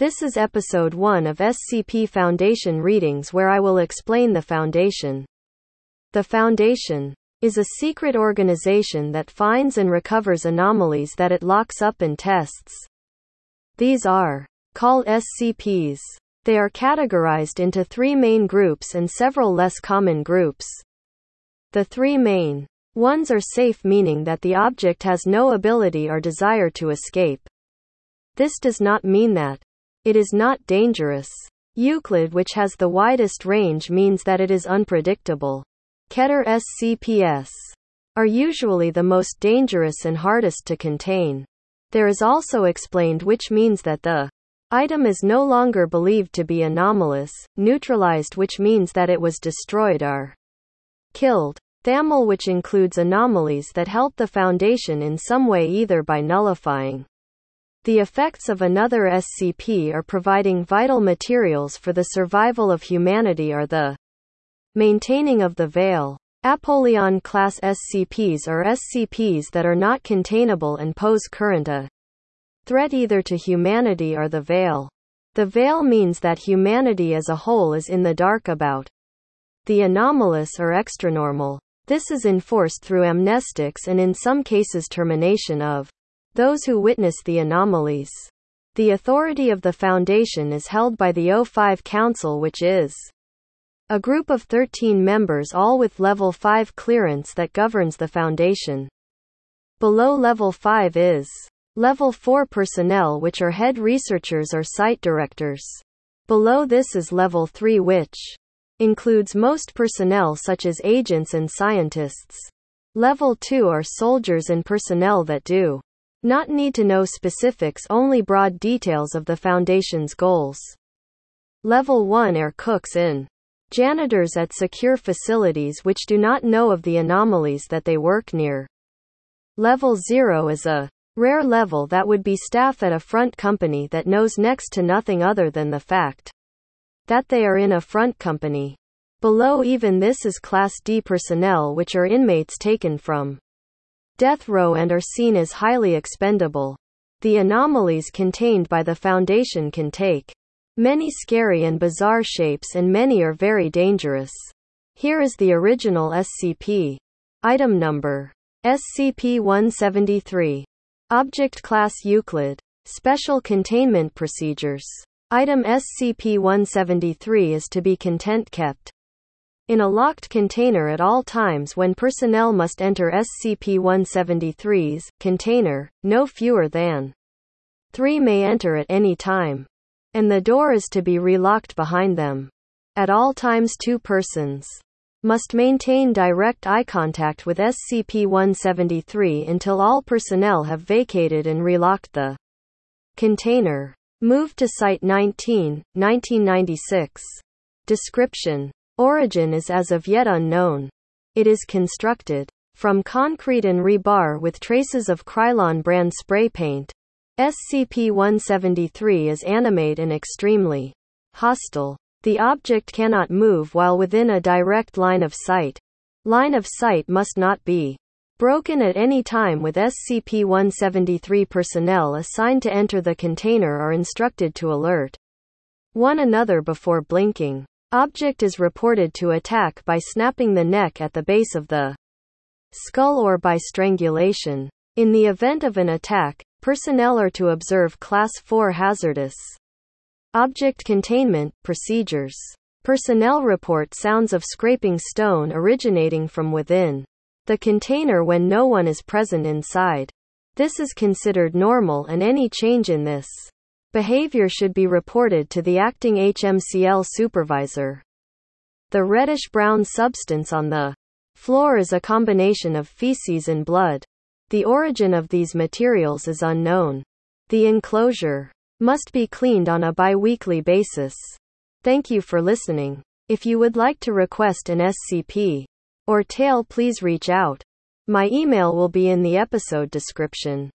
This is episode 1 of SCP Foundation readings where I will explain the Foundation. The Foundation is a secret organization that finds and recovers anomalies that it locks up and tests. These are called SCPs. They are categorized into three main groups and several less common groups. The three main ones are safe, meaning that the object has no ability or desire to escape. This does not mean that it is not dangerous. Euclid, which has the widest range, means that it is unpredictable. Keter SCPS are usually the most dangerous and hardest to contain. There is also explained, which means that the item is no longer believed to be anomalous, neutralized, which means that it was destroyed or killed. Thaumiel, which includes anomalies that help the Foundation in some way, either by nullifying the effects of another SCP are providing vital materials for the survival of humanity are the maintaining of the veil. Apollyon class SCPs are SCPs that are not containable and pose current a threat either to humanity or the veil. The veil means that humanity as a whole is in the dark about the anomalous or extranormal. This is enforced through amnestics and in some cases termination of those who witness the anomalies. The authority of the Foundation is held by the O5 Council, which is a group of 13 members, all with Level 5 clearance that governs the Foundation. Below Level 5 is Level 4 personnel, which are head researchers or site directors. Below this is Level 3, which includes most personnel such as agents and scientists. Level 2 are soldiers and personnel that do not need to know specifics, only broad details of the Foundation's goals. Level 1 are cooks in janitors at secure facilities which do not know of the anomalies that they work near. Level 0 is a rare level that would be staff at a front company that knows next to nothing other than the fact that they are in a front company. Below even this is Class D personnel which are inmates taken from death row and are seen as highly expendable. The anomalies contained by the Foundation can take many scary and bizarre shapes, and many are very dangerous. Here is the original SCP. Item number SCP 173. Object Class Euclid. Special Containment Procedures. Item SCP 173 is to be content kept in a locked container at all times when personnel must enter SCP-173's container, no fewer than 3 may enter at any time. And the door is to be relocked behind them. At all times two persons must maintain direct eye contact with SCP-173 until all personnel have vacated and relocked the container. Move to Site 19, 1996. Description Origin is as of yet unknown. It is constructed from concrete and rebar with traces of Krylon brand spray paint. SCP-173 is animate and extremely hostile. The object cannot move while within a direct line of sight. Line of sight must not be broken at any time with SCP-173 personnel assigned to enter the container are instructed to alert one another before blinking. Object is reported to attack by snapping the neck at the base of the skull or by strangulation. In the event of an attack, personnel are to observe Class 4 hazardous object containment procedures. Personnel report sounds of scraping stone originating from within the container when no one is present inside. This is considered normal and any change in this Behavior should be reported to the acting HMCL supervisor. The reddish-brown substance on the floor is a combination of feces and blood. The origin of these materials is unknown. The enclosure must be cleaned on a bi-weekly basis. Thank you for listening. If you would like to request an SCP or tale please reach out. My email will be in the episode description.